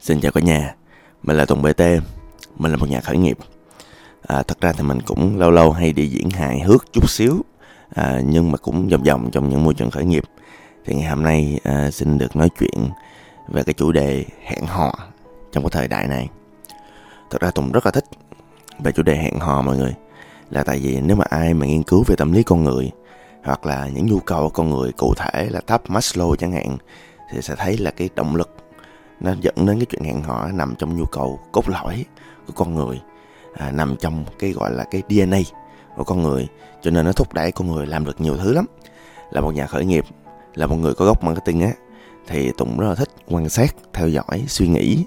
Xin chào cả nhà, mình là Tùng BT, mình là một nhà khởi nghiệp. À, thật ra thì mình cũng lâu lâu hay đi diễn hài hước chút xíu, à, nhưng mà cũng vòng vòng trong những môi trường khởi nghiệp. Thì ngày hôm nay à, xin được nói chuyện về cái chủ đề hẹn hò trong cái thời đại này. Thật ra Tùng rất là thích về chủ đề hẹn hò mọi người. Là tại vì nếu mà ai mà nghiên cứu về tâm lý con người hoặc là những nhu cầu của con người cụ thể là thấp Maslow chẳng hạn thì sẽ thấy là cái động lực nó dẫn đến cái chuyện hẹn hò nằm trong nhu cầu cốt lõi của con người à, nằm trong cái gọi là cái DNA của con người. Cho nên nó thúc đẩy con người làm được nhiều thứ lắm. Là một nhà khởi nghiệp là một người có gốc marketing á thì Tùng rất là thích quan sát theo dõi suy nghĩ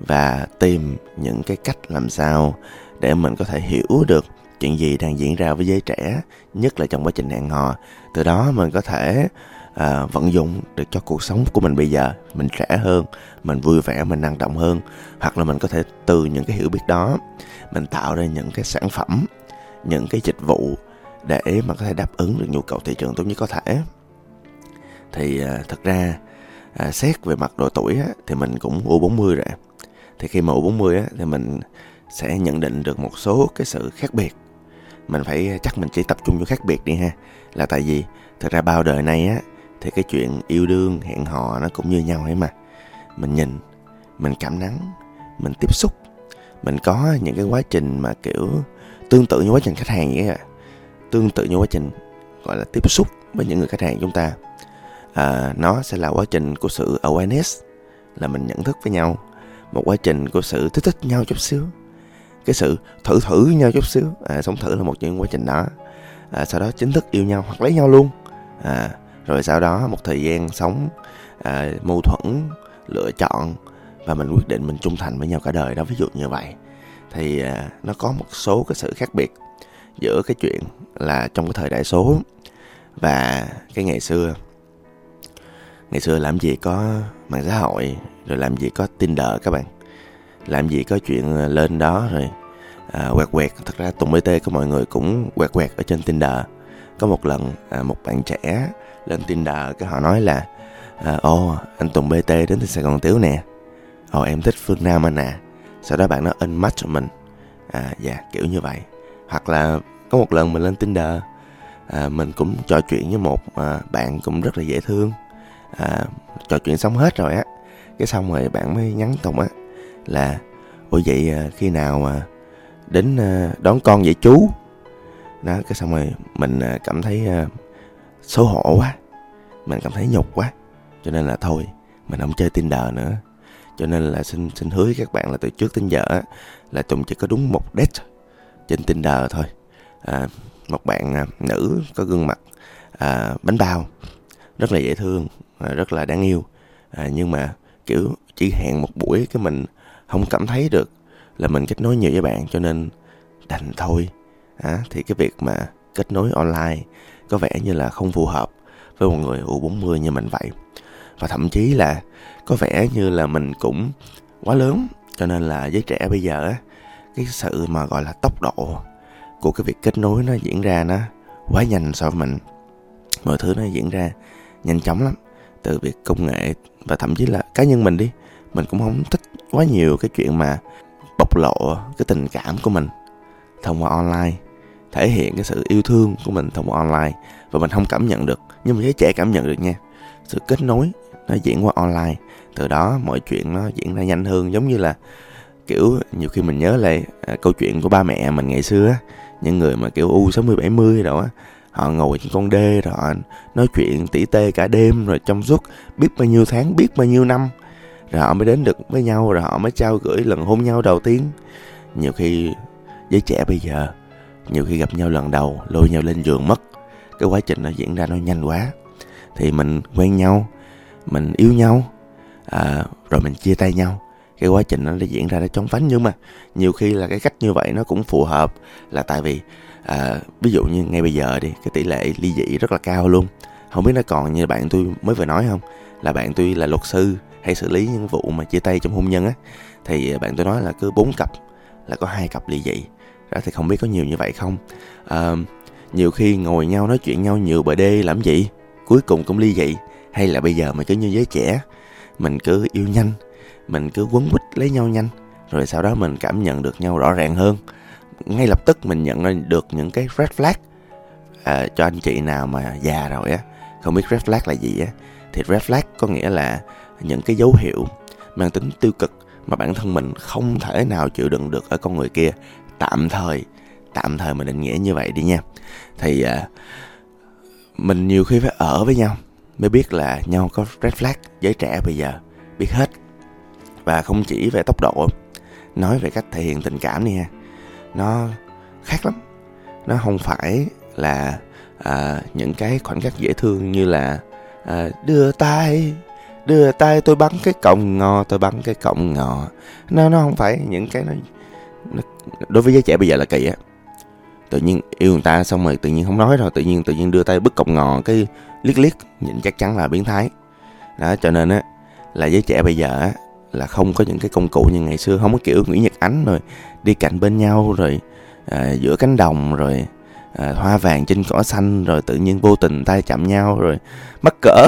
và tìm những cái cách làm sao để mình có thể hiểu được chuyện gì đang diễn ra với giới trẻ nhất là trong quá trình hẹn hò. Từ đó mình có thể à, vận dụng được cho cuộc sống của mình bây giờ mình trẻ hơn mình vui vẻ mình năng động hơn hoặc là mình có thể từ những cái hiểu biết đó mình tạo ra những cái sản phẩm những cái dịch vụ để mà có thể đáp ứng được nhu cầu thị trường tốt nhất có thể. Thì à, thật ra à, xét về mặt độ tuổi á, thì mình cũng U40 rồi. Thì khi mà U40 á, thì mình sẽ nhận định được một số cái sự khác biệt. Mình phải à, chắc mình chỉ tập trung vô khác biệt đi ha. Là tại vì thật ra bao đời nay á thì cái chuyện yêu đương hẹn hò nó cũng như nhau ấy mà mình nhìn mình cảm nắng mình tiếp xúc. Mình có những cái quá trình mà kiểu tương tự như quá trình khách hàng vậy à tương tự như quá trình gọi là tiếp xúc với những người khách hàng chúng ta. À, nó sẽ là quá trình của sự awareness là mình nhận thức với nhau. Một quá trình của sự thích thích nhau chút xíu. Cái sự thử thử nhau chút xíu. À, sống thử là một những quá trình đó. À, sau đó chính thức yêu nhau hoặc lấy nhau luôn. À, rồi sau đó một thời gian sống à, mâu thuẫn lựa chọn và mình quyết định mình trung thành với nhau cả đời. Đó ví dụ như vậy. Thì à, nó có một số cái sự khác biệt giữa cái chuyện là trong cái thời đại số và cái ngày xưa. Ngày xưa làm gì có mạng xã hội rồi làm gì có tinder các bạn. Làm gì có chuyện lên đó rồi à, quẹt quẹt. Thật ra tùng bt của mọi người cũng quẹt quẹt ở trên tinder. Có một lần à, một bạn trẻ lên Tinder cái họ nói là à, ồ anh Tùng BT đến từ Sài Gòn Tiếu nè. Ồ em thích Phương Nam anh à. Sau đó bạn nó in match cho mình. À dạ kiểu như vậy. Hoặc là có một lần mình lên Tinder à, mình cũng trò chuyện với một à, bạn cũng rất là dễ thương. À, trò chuyện xong hết rồi á. Cái xong rồi bạn mới nhắn Tùng á là ủa vậy à, khi nào mà đến à, đón con vậy chú? Đó cái xong rồi mình à, cảm thấy à, xấu hổ quá. Mình cảm thấy nhục quá cho nên là thôi mình không chơi tinder nữa. Cho nên là xin xin hứa với các bạn là từ trước đến giờ là tùng chỉ có đúng một date trên tinder thôi. À, một bạn à, nữ có gương mặt à, bánh bao rất là dễ thương à, rất là đáng yêu. À, nhưng mà kiểu chỉ hẹn một buổi cái mình không cảm thấy được là mình kết nối nhiều với bạn cho nên đành thôi. À, thì cái việc mà kết nối online có vẻ như là không phù hợp với một người U40 như mình vậy. Và thậm chí là có vẻ như là mình cũng quá lớn. Cho nên là giới trẻ bây giờ á, cái sự mà gọi là tốc độ của cái việc kết nối nó diễn ra nó quá nhanh so với mình. Mọi thứ nó diễn ra nhanh chóng lắm. Từ việc công nghệ và thậm chí là cá nhân mình đi, mình cũng không thích quá nhiều cái chuyện mà bộc lộ cái tình cảm của mình thông qua online, thể hiện cái sự yêu thương của mình thông qua online. Và mình không cảm nhận được, nhưng mà giới trẻ cảm nhận được nha, sự kết nối nó diễn qua online. Từ đó mọi chuyện nó diễn ra nhanh hơn giống như là kiểu nhiều khi mình nhớ lại à, câu chuyện của ba mẹ mình ngày xưa á. Những người mà kiểu u 60 70 rồi á họ ngồi trên con đê rồi họ nói chuyện tỉ tê cả đêm rồi trong suốt biết bao nhiêu tháng biết bao nhiêu năm. Rồi họ mới đến được với nhau rồi họ mới trao gửi lần hôn nhau đầu tiên. Nhiều khi giới trẻ bây giờ nhiều khi gặp nhau lần đầu lôi nhau lên giường mất. Cái quá trình nó diễn ra nó nhanh quá. Thì mình quen nhau mình yêu nhau à, rồi mình chia tay nhau. Cái quá trình nó đã diễn ra nó chóng vánh. Nhưng mà nhiều khi là cái cách như vậy nó cũng phù hợp là tại vì à, ví dụ như ngay bây giờ đi cái tỷ lệ ly dị rất là cao luôn. Không biết nó còn như bạn tôi mới vừa nói không? Là bạn tôi là luật sư hay xử lý những vụ mà chia tay trong hôn nhân á. Thì bạn tôi nói là cứ bốn cặp là có hai cặp ly dị. Đó thì không biết có nhiều như vậy không? À, nhiều khi ngồi nhau nói chuyện nhau nhiều bờ đê làm gì? Cuối cùng cũng ly dị hay là bây giờ mình cứ như giới trẻ mình cứ yêu nhanh mình cứ quấn quýt lấy nhau nhanh rồi sau đó mình cảm nhận được nhau rõ ràng hơn. Ngay lập tức mình nhận ra được những cái red flag. À, cho anh chị nào mà già rồi á không biết red flag là gì á thì red flag có nghĩa là những cái dấu hiệu mang tính tiêu cực mà bản thân mình không thể nào chịu đựng được ở con người kia. Tạm thời tạm thời mình định nghĩa như vậy đi nha. Thì à, mình nhiều khi phải ở với nhau mới biết là nhau có red flag giới trẻ bây giờ. Biết hết. Và không chỉ về tốc độ nói về cách thể hiện tình cảm đi ha. Nó khác lắm. Nó không phải là à, những cái khoảnh khắc dễ thương như là à, đưa tay đưa tay tôi bắn cái cọng ngò tôi bắn cái cọng ngò. Nó nó không phải những cái nó, nó đối với giới trẻ bây giờ là kỳ á tự nhiên yêu người ta xong rồi tự nhiên không nói rồi tự nhiên tự nhiên đưa tay bứt cọng ngò cái liếc liếc nhìn chắc chắn là biến thái. Đó cho nên á là giới trẻ bây giờ á là không có những cái công cụ như ngày xưa không có kiểu Nguyễn Nhật Ánh rồi đi cạnh bên nhau rồi à, giữa cánh đồng rồi à, hoa vàng trên cỏ xanh rồi tự nhiên vô tình tay chạm nhau rồi mắc cỡ.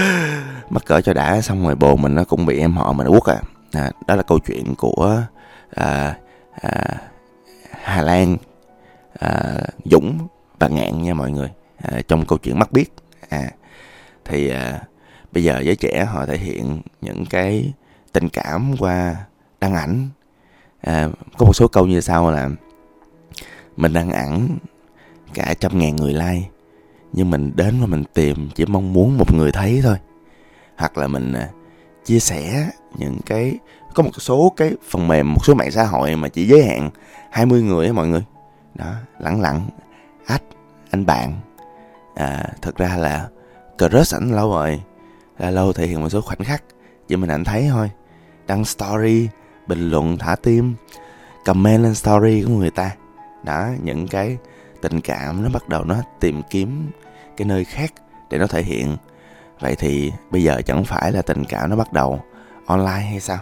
Mắc cỡ cho đã xong rồi bồ mình nó cũng bị em họ mình quất à. à đó là câu chuyện của à, à, Hà Lan à, Dũng và Ngạn nha mọi người. À, trong câu chuyện mắt biết. À thì à, bây giờ giới trẻ họ thể hiện những cái tình cảm qua đăng ảnh. À, có một số câu như sau là mình đăng ảnh cả trăm ngàn người like nhưng mình đến và mình tìm chỉ mong muốn một người thấy thôi. Hoặc là mình à, chia sẻ những cái có một số cái phần mềm một số mạng xã hội mà chỉ giới hạn 20 người ấy mọi người đó lẳng lặng. Ách anh bạn. À, thật ra là crush ảnh lâu rồi. Là lâu thể hiện một số khoảnh khắc. Chỉ mình ảnh thấy thôi. Đăng story bình luận thả tim. Comment lên story của người ta. Đó những cái tình cảm nó bắt đầu nó tìm kiếm cái nơi khác để nó thể hiện. Vậy thì bây giờ chẳng phải là tình cảm nó bắt đầu online hay sao?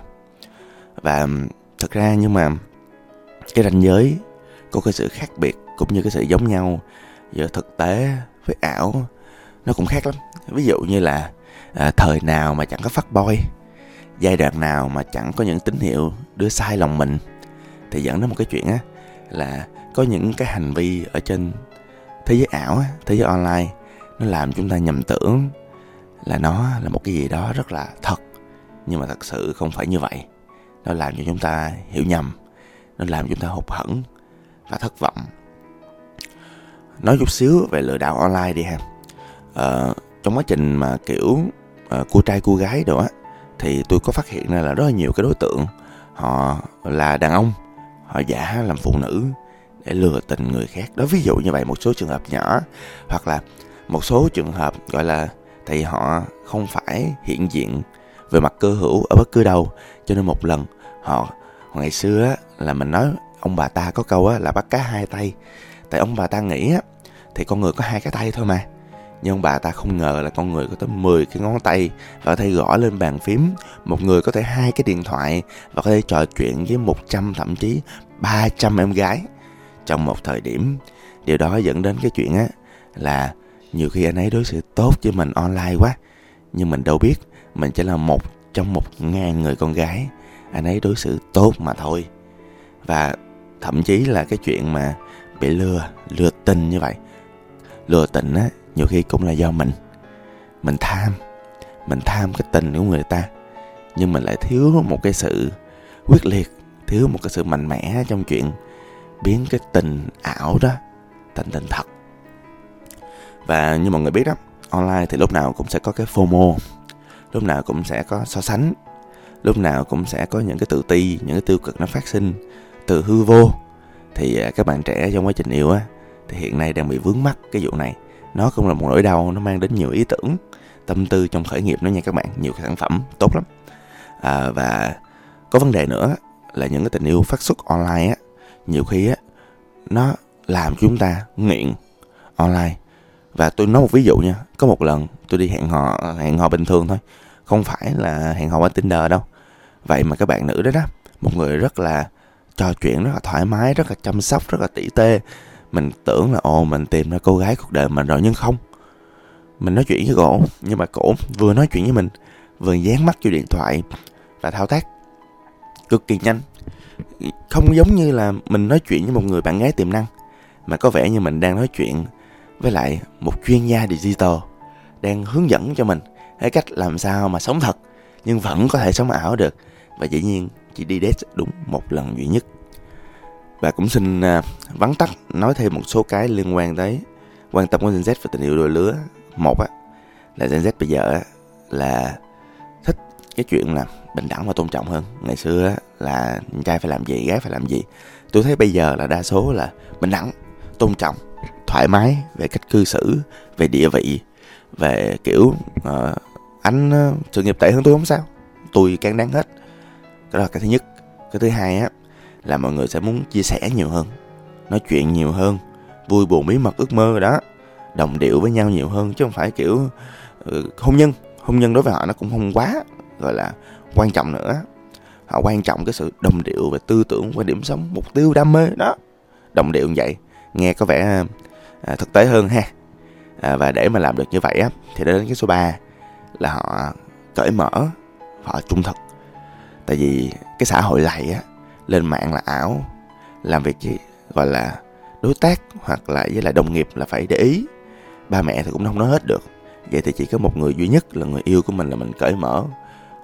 Và thực ra nhưng mà cái ranh giới có cái sự khác biệt cũng như cái sự giống nhau. Giữa thực tế với ảo nó cũng khác lắm. Ví dụ như là à, thời nào mà chẳng có phát boy giai đoạn nào mà chẳng có những tín hiệu đưa sai lòng mình thì dẫn đến một cái chuyện á là có những cái hành vi ở trên thế giới ảo á, thế giới online nó làm chúng ta nhầm tưởng là nó là một cái gì đó rất là thật. Nhưng mà thật sự không phải như vậy. Nó làm cho chúng ta hiểu nhầm nó làm chúng ta hụt hẫng và thất vọng. Nói chút xíu về lừa đảo online đi ha. Ờ, trong quá trình mà kiểu uh, cua trai cua gái đồ á thì tôi có phát hiện ra là rất là nhiều cái đối tượng họ là đàn ông họ giả làm phụ nữ để lừa tình người khác. Đó ví dụ như vậy một số trường hợp nhỏ hoặc là một số trường hợp gọi là thì họ không phải hiện diện về mặt cơ hữu ở bất cứ đâu cho nên một lần họ ngày xưa á, là mình nói ông bà ta có câu á, là bắt cá hai tay. Tại ông bà ta nghĩ á, thì con người có hai cái tay thôi mà. Nhưng ông bà ta không ngờ là con người có tới 10 cái ngón tay và có thể gõ lên bàn phím. Một người có thể hai cái điện thoại và có thể trò chuyện với 100 thậm chí 300 em gái. Trong một thời điểm điều đó dẫn đến cái chuyện á là nhiều khi anh ấy đối xử tốt với mình online quá. Nhưng mình đâu biết mình chỉ là một trong một ngàn người con gái. Anh ấy đối xử tốt mà thôi. Và thậm chí là cái chuyện mà bị lừa lừa tình như vậy. Lừa tình á, nhiều khi cũng là do mình. Mình tham mình tham cái tình của người ta. Nhưng mình lại thiếu một cái sự quyết liệt, thiếu một cái sự mạnh mẽ trong chuyện biến cái tình ảo đó thành tình thật. Và như mọi người biết đó online thì lúc nào cũng sẽ có cái fomo. Lúc nào cũng sẽ có so sánh. Lúc nào cũng sẽ có những cái tự ti, những cái tiêu cực nó phát sinh từ hư vô. Thì à, các bạn trẻ trong quá trình yêu á thì hiện nay đang bị vướng mắc cái vụ này. Nó cũng là một nỗi đau nó mang đến nhiều ý tưởng tâm tư trong khởi nghiệp đó nha các bạn. Nhiều sản phẩm tốt lắm. À, và có vấn đề nữa là những cái tình yêu phát xuất online á nhiều khi á nó làm chúng ta nghiện online. Và tôi nói một ví dụ nha có một lần tôi đi hẹn hò hẹn hò bình thường thôi không phải là hẹn hò qua tinder đâu. Vậy mà các bạn nữ đó đó một người rất là trò chuyện rất là thoải mái, rất là chăm sóc, rất là tỉ tê. Mình tưởng là, ồ, mình tìm ra cô gái cuộc đời mình rồi nhưng không. Mình nói chuyện với cổ, nhưng mà cổ vừa nói chuyện với mình, vừa dán mắt vô điện thoại và thao tác cực kỳ nhanh. Không giống như là mình nói chuyện với một người bạn gái tiềm năng, mà có vẻ như mình đang nói chuyện với lại một chuyên gia digital đang hướng dẫn cho mình cái cách làm sao mà sống thật, nhưng vẫn có thể sống ảo được. Và dĩ nhiên chỉ đi date đúng một lần duy nhất. Và cũng xin à, vắn tắt nói thêm một số cái liên quan tới quan tâm của Gen Z và tình yêu đôi lứa. Một á là Gen Z bây giờ á là thích cái chuyện là bình đẳng và tôn trọng hơn. Ngày xưa á, là trai phải làm gì gái phải làm gì. Tôi thấy bây giờ là đa số là bình đẳng tôn trọng thoải mái về cách cư xử về địa vị về kiểu uh, anh uh, sự nghiệp tệ hơn tôi không sao. Tôi can đáng hết đó là cái thứ nhất. Cái thứ hai á là mọi người sẽ muốn chia sẻ nhiều hơn nói chuyện nhiều hơn vui buồn bí mật ước mơ đó. Đồng điệu với nhau nhiều hơn chứ không phải kiểu uh, hôn nhân. Hôn nhân đối với họ nó cũng không quá gọi là quan trọng nữa. Họ quan trọng cái sự đồng điệu về tư tưởng quan điểm sống mục tiêu đam mê đó. Đồng điệu như vậy nghe có vẻ à, thực tế hơn ha. À, và để mà làm được như vậy á thì đến cái số 3 là họ cởi mở họ trung thực tại vì cái xã hội này á, lên mạng là ảo, làm việc gì, gọi là đối tác hoặc là với lại đồng nghiệp là phải để ý. Ba mẹ thì cũng không nói hết được. Vậy thì chỉ có một người duy nhất là người yêu của mình là mình cởi mở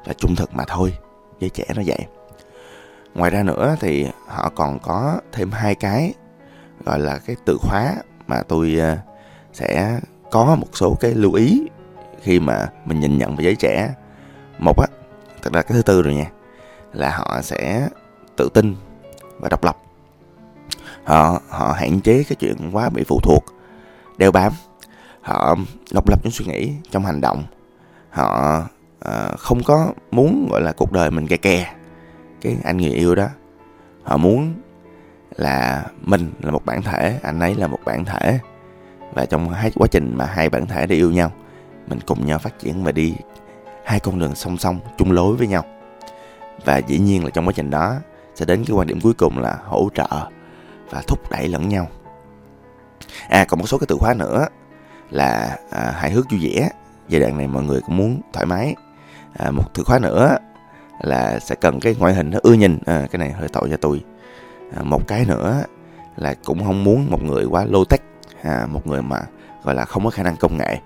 và trung thực mà thôi giới trẻ nó vậy. Ngoài ra nữa thì họ còn có thêm hai cái, gọi là cái từ khóa mà tôi ờ, sẽ có một số cái lưu ý khi mà mình nhìn nhận về giới trẻ. Một á, thật ra cái thứ tư rồi nha là họ sẽ tự tin và độc lập. Họ họ hạn chế cái chuyện quá bị phụ thuộc đeo bám. Họ độc lập trong suy nghĩ trong hành động. Họ uh, không có muốn gọi là cuộc đời mình kè kè. Cái anh người yêu đó họ muốn là mình là một bản thể anh ấy là một bản thể. Và trong hai quá trình mà hai bản thể để yêu nhau mình cùng nhau phát triển và đi hai con đường song song chung lối với nhau và dĩ nhiên là trong quá trình đó sẽ đến cái quan điểm cuối cùng là hỗ trợ và thúc đẩy lẫn nhau. À còn một số cái từ khóa nữa là à, hài hước vui vẻ. Giai đoạn này mọi người cũng muốn thoải mái. À, một từ khóa nữa là sẽ cần cái ngoại hình nó ưa nhìn. À, cái này hơi tội cho tôi. À, một cái nữa là cũng không muốn một người quá low tech. À, một người mà gọi là không có khả năng công nghệ.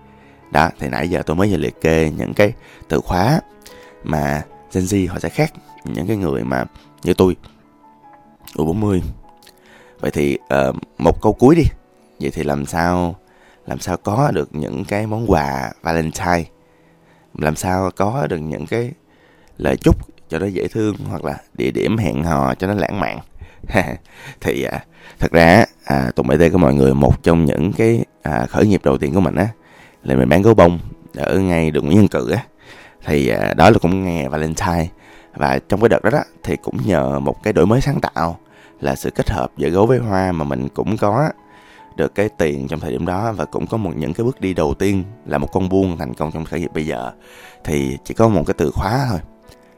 Đó thì nãy giờ tôi mới vừa liệt kê những cái từ khóa mà Gen Z họ sẽ khác những cái người mà như tôi U40 vậy thì uh, một câu cuối đi. Vậy thì làm sao làm sao có được những cái món quà Valentine? Làm sao có được những cái lời chúc cho nó dễ thương hoặc là địa điểm hẹn hò cho nó lãng mạn? Thì à, thật ra à, tùng bt của mọi người một trong những cái à, khởi nghiệp đầu tiên của mình á là mình bán gấu bông ở ngay đường Nguyễn Nhân Cự á. Thì à, đó là cũng nghe Valentine và trong cái đợt đó, đó thì cũng nhờ một cái đổi mới sáng tạo là sự kết hợp giữa gấu với hoa mà mình cũng có được cái tiền trong thời điểm đó. Và cũng có một những cái bước đi đầu tiên là một con buôn thành công trong khởi nghiệp bây giờ. Thì chỉ có một cái từ khóa thôi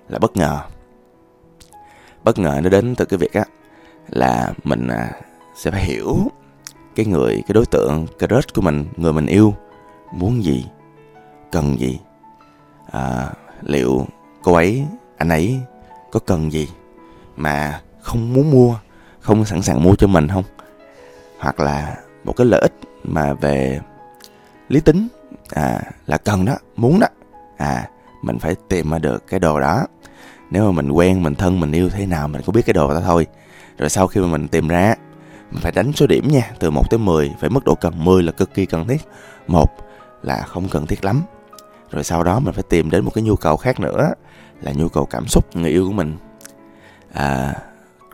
là bất ngờ. Bất ngờ nó đến từ cái việc á là mình à, sẽ phải hiểu cái người cái đối tượng cái crush của mình người mình yêu muốn gì cần gì. À, liệu cô ấy anh ấy có cần gì mà không muốn mua, không sẵn sàng mua cho mình không? Hoặc là một cái lợi ích mà về lý tính à là cần đó, muốn đó. À mình phải tìm ra được cái đồ đó. Nếu mà mình quen, mình thân, mình yêu thế nào, mình cũng biết cái đồ đó thôi. Rồi sau khi mà mình tìm ra, mình phải đánh số điểm nha, từ 1 tới 10 phải mức độ cần 10 là cực kỳ cần thiết. Một là không cần thiết lắm. Rồi sau đó mình phải tìm đến một cái nhu cầu khác nữa là nhu cầu cảm xúc người yêu của mình. À,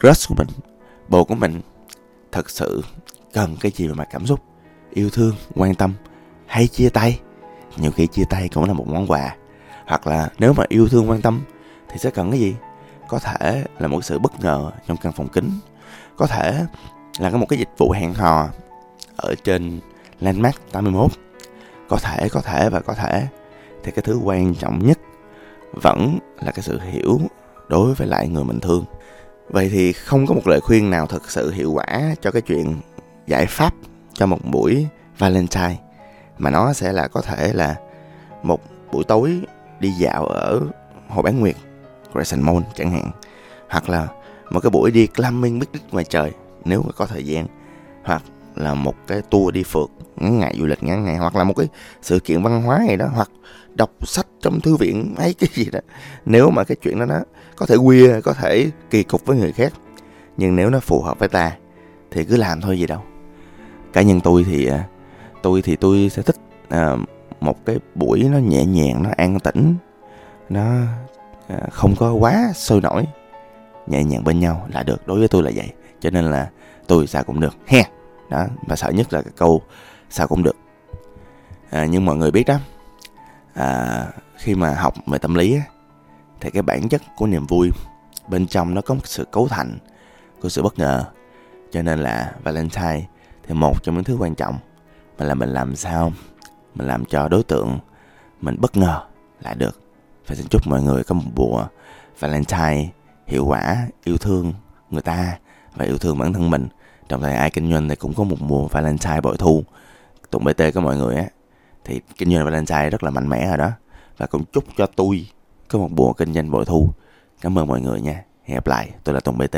crush của mình bồ của mình thật sự cần cái gì về mặt cảm xúc yêu thương quan tâm hay chia tay. Nhiều khi chia tay cũng là một món quà. Hoặc là nếu mà yêu thương quan tâm thì sẽ cần cái gì? Có thể là một sự bất ngờ trong căn phòng kính. Có thể là có một cái dịch vụ hẹn hò ở trên Landmark 81 có thể có thể và có thể. Thì cái thứ quan trọng nhất vẫn là cái sự hiểu đối với lại người mình thương. Vậy thì không có một lời khuyên nào thực sự hiệu quả cho cái chuyện giải pháp cho một buổi valentine, mà nó sẽ là có thể là một buổi tối đi dạo ở hồ bán nguyệt, Crescent Mall chẳng hạn, hoặc là một cái buổi đi climbing picnic ngoài trời nếu mà có thời gian, hoặc là một cái tour đi phượt ngắn ngày du lịch ngắn ngày hoặc là một cái sự kiện văn hóa gì đó hoặc đọc sách trong thư viện hay cái gì đó. Nếu mà cái chuyện đó nó có thể quia có thể kỳ cục với người khác nhưng nếu nó phù hợp với ta thì cứ làm thôi gì đâu. Cá nhân tôi thì à, tôi thì tôi sẽ thích à, một cái buổi nó nhẹ nhàng nó an tĩnh nó à, không có quá sôi nổi nhẹ nhàng bên nhau là được đối với tôi là vậy cho nên là tôi sao cũng được he đó và sợ nhất là cái câu sao cũng được. À, nhưng mọi người biết đó à, khi mà học về tâm lý á, thì cái bản chất của niềm vui bên trong nó có một sự cấu thành của sự bất ngờ. Cho nên là valentine thì một trong những thứ quan trọng mà là mình làm sao mình làm cho đối tượng mình bất ngờ là được. Và xin chúc mọi người có một mùa valentine hiệu quả yêu thương người ta và yêu thương bản thân mình trong thời ai kinh doanh thì cũng có một mùa valentine bội thu. Tụng bt của mọi người á, thì kinh doanh valentine rất là mạnh mẽ rồi đó. Và cũng chúc cho tôi có một mùa kinh doanh bội thu. Cảm ơn mọi người nha. Hẹn gặp lại. Tôi là tùng bt